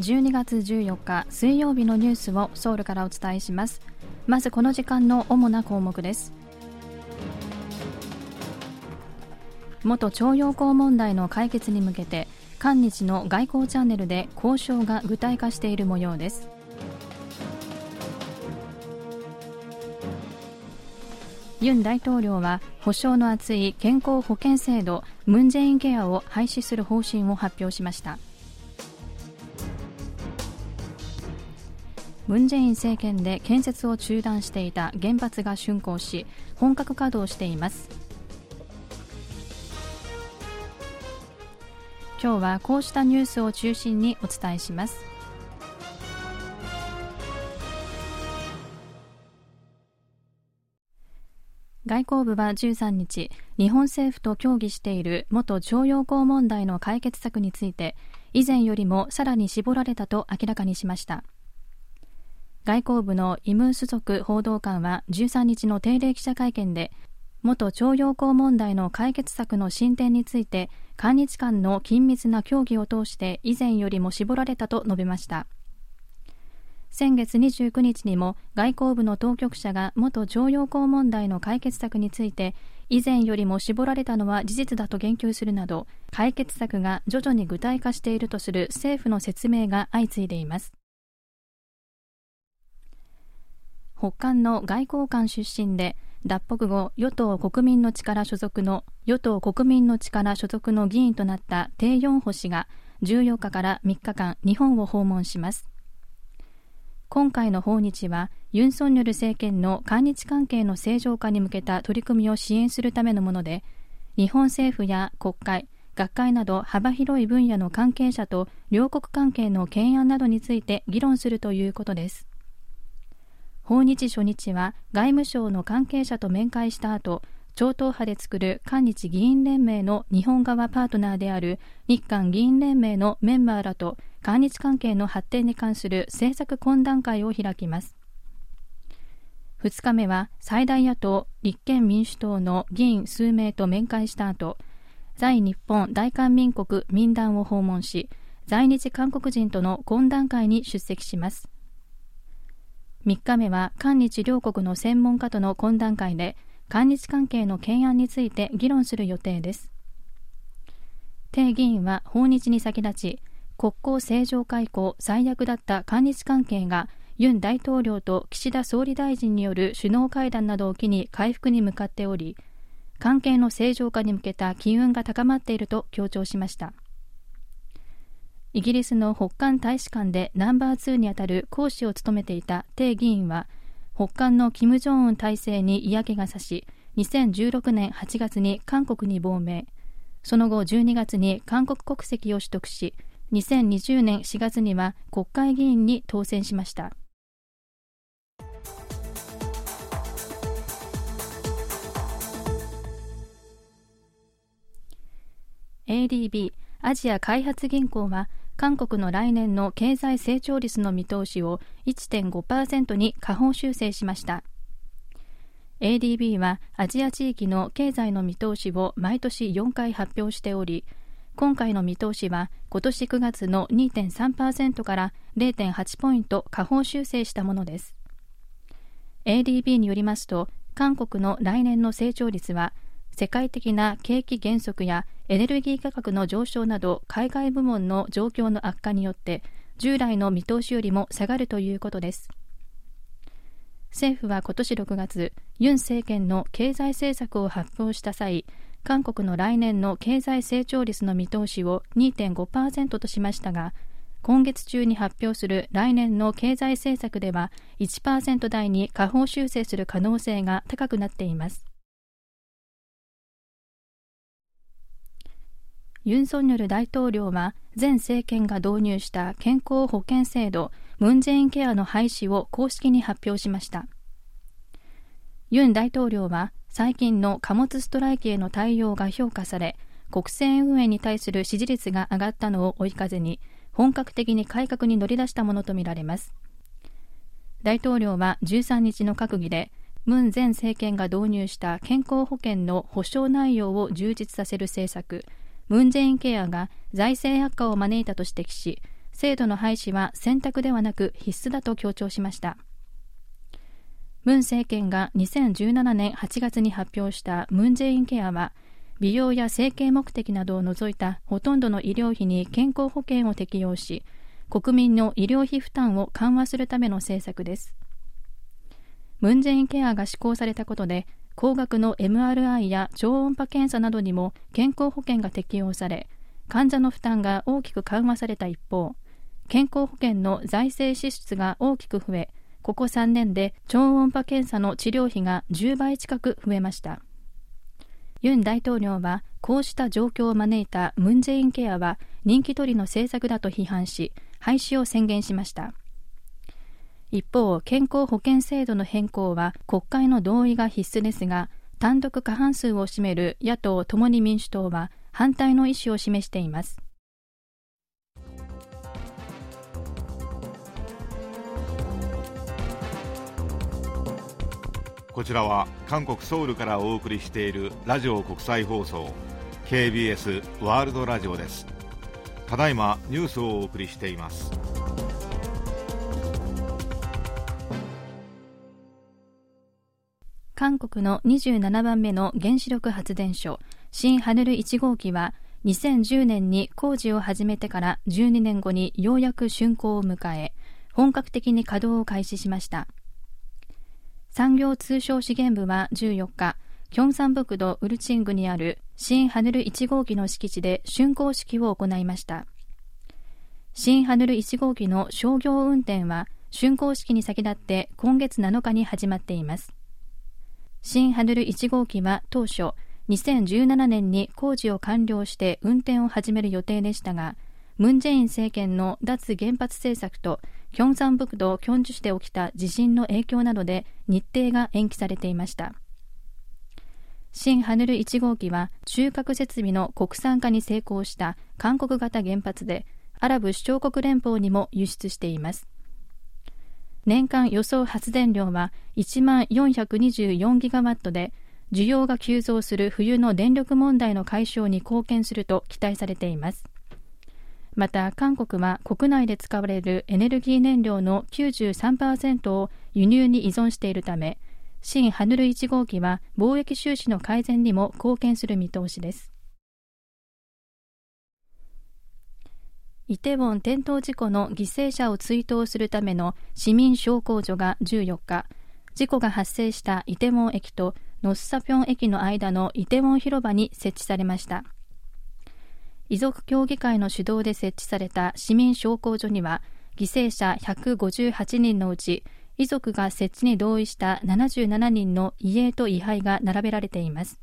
12月14日水曜日のニュースをソウルからお伝えします。まずこの時間の主な項目です。元徴用工問題の解決に向けて韓日の外交チャンネルで交渉が具体化している模様です。ユン大統領は保障の厚い健康保険制度ムン・ジェインケアを廃止する方針を発表しました。ムン・ジェイン政権で建設を中断していた原発が竣工し本格稼働しています。今日はこうしたニュースを中心にお伝えします。外交部は13日日本政府と協議している元徴用工問題の解決策について以前よりもさらに絞られたと明らかにしました。外交部のイム・ス族報道官は13日の定例記者会見で元徴用工問題の解決策の進展について韓日間の緊密な協議を通して以前よりも絞られたと述べました。先月29日にも外交部の当局者が元徴用工問題の解決策について以前よりも絞られたのは事実だと言及するなど解決策が徐々に具体化しているとする政府の説明が相次いでいます。北韓の外交官出身で脱北後与党国民の力所属の与党国民の力所属の議員となったテイ・ヨンホ氏が14日から3日間日本を訪問します。今回の訪日はユン・ソンニョル政権の韓日関係の正常化に向けた取り組みを支援するためのもので日本政府や国会学会など幅広い分野の関係者と両国関係の懸案などについて議論するということです。訪日初日は外務省の関係者と面会した後超党派で作る韓日議員連盟の日本側パートナーである日韓議員連盟のメンバーらと韓日関係の発展に関する政策懇談会を開きます。2日目は最大野党立憲民主党の議員数名と面会した後在日本大韓民国民団を訪問し在日韓国人との懇談会に出席します。3日目は韓日両国の専門家との懇談会で韓日関係の懸案について議論する予定です。鄭議員は訪日に先立ち国交正常化以降最悪だった韓日関係がユン大統領と岸田総理大臣による首脳会談などを機に回復に向かっており関係の正常化に向けた機運が高まっていると強調しました。イギリスの北韓大使館でナンバー2にあたる講師を務めていた鄭議員は北韓の金正恩体制に嫌気がさし2016年8月に韓国に亡命。その後12月に韓国国籍を取得し2020年4月には国会議員に当選しました。ADB アジア開発銀行は韓国の来年の経済成長率の見通しを1.5%に下方修正しました。ADB はアジア地域の経済の見通しを毎年4回発表しており今回の見通しは今年9月の2.3%から0.8ポイント下方修正したものです。ADB によりますと韓国の来年の成長率は世界的な景気減速やエネルギー価格の上昇など海外部門の状況の悪化によって従来の見通しよりも下がるということです。政府は今年6月ユン政権の経済政策を発表した際韓国の来年の経済成長率の見通しを2.5%としましたが今月中に発表する来年の経済政策では1%台に下方修正する可能性が高くなっています。ユン・ソンニョル大統領は前政権が導入した健康保険制度ムン・ジェインケアの廃止を公式に発表しました。ユン大統領は最近の貨物ストライキへの対応が評価され国政運営に対する支持率が上がったのを追い風に本格的に改革に乗り出したものとみられます。大統領は13日の閣議でムン前政権が導入した健康保険の保障内容を充実させる政策ムン・ジェインケアが財政悪化を招いたと指摘し制度の廃止は選択ではなく必須だと強調しました。ムン政権が2017年8月に発表したムン・ジェインケアは美容や整形目的などを除いたほとんどの医療費に健康保険を適用し国民の医療費負担を緩和するための政策です。ムン・ジェインケアが施行されたことで高額の MRI や超音波検査などにも健康保険が適用され患者の負担が大きく緩和された一方健康保険の財政支出が大きく増えここ3年で超音波検査の治療費が10倍近く増えました。ユン大統領はこうした状況を招いたムン・ジェインケアは人気取りの政策だと批判し廃止を宣言しました。一方健康保険制度の変更は国会の同意が必須ですが単独過半数を占める野党共に民主党は反対の意思を示しています。こちらは韓国ソウルからお送りしているラジオ国際放送 KBS ワールドラジオです。ただいまニュースをお送りしています。韓国の27番目の原子力発電所新ハヌル1号機は2010年に工事を始めてから12年後にようやく竣工を迎え本格的に稼働を開始しました。産業通商資源部は14日キョンサン北道ウルチングにある新ハヌル1号機の敷地で竣工式を行いました。新ハヌル1号機の商業運転は竣工式に先立って今月7日に始まっています。新ハヌル1号機は当初2017年に工事を完了して運転を始める予定でしたがムン・ジェイン政権の脱原発政策とキョンサン北道キョンジュ市で起きた地震の影響などで日程が延期されていました。新ハヌル1号機は中核設備の国産化に成功した韓国型原発でアラブ首長国連邦にも輸出しています。年間予想発電量は1万424ギガワットで需要が急増する冬の電力問題の解消に貢献すると期待されています。また韓国は国内で使われるエネルギー燃料の93%を輸入に依存しているため新ハヌル1号機は貿易収支の改善にも貢献する見通しです。イテウォン転倒事故の犠牲者を追悼するための市民焼香所が14日事故が発生したイテウォン駅とノッサピョン駅の間のイテウォン広場に設置されました。遺族協議会の主導で設置された市民焼香所には犠牲者158人のうち遺族が設置に同意した77人の遺影と位牌が並べられています。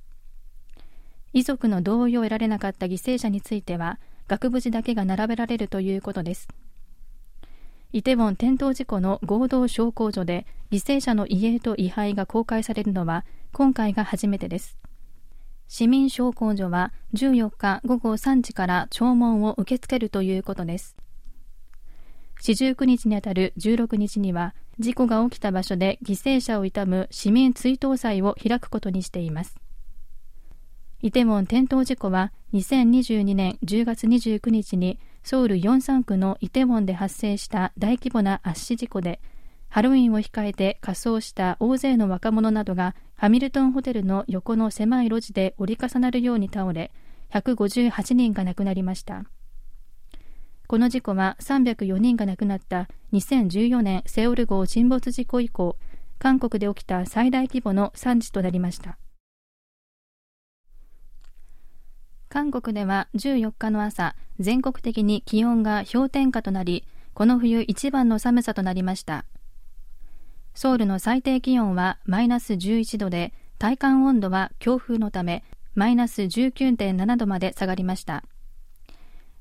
遺族の同意を得られなかった犠牲者については額縁だけが並べられるということです。イテウォン転倒事故の合同焼香所で犠牲者の遺影と位牌が公開されるのは今回が初めてです。市民焼香所は14日午後3時から弔問を受け付けるということです。四十九日にあたる16日には事故が起きた場所で犠牲者を悼む市民追悼祭を開くことにしています。イテウォン転倒事故は2022年10月29日にソウルヨンサン区のイテウォンで発生した大規模な圧死事故でハロウィンを控えて仮装した大勢の若者などがハミルトンホテルの横の狭い路地で折り重なるように倒れ158人が亡くなりました。この事故は304人が亡くなった2014年セオル号沈没事故以降韓国で起きた最大規模の惨事となりました。韓国では14日の朝全国的に気温が氷点下となりこの冬一番の寒さとなりました。ソウルの最低気温はマイナス11度で体感温度は強風のためマイナス19.7度まで下がりました。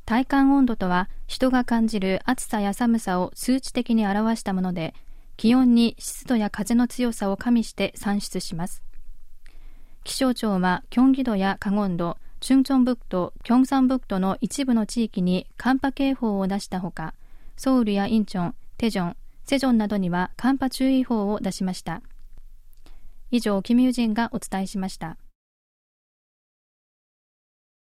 体感温度とは人が感じる暑さや寒さを数値的に表したもので気温に湿度や風の強さを加味して算出します。気象庁はキョンギ道やカゴン道チュンチョンブクト、キョンサンブクトの一部の地域に寒波警報を出したほか、ソウルやインチョン、テジョン、セジョンなどには寒波注意報を出しました。以上、キミュジンがお伝えしました。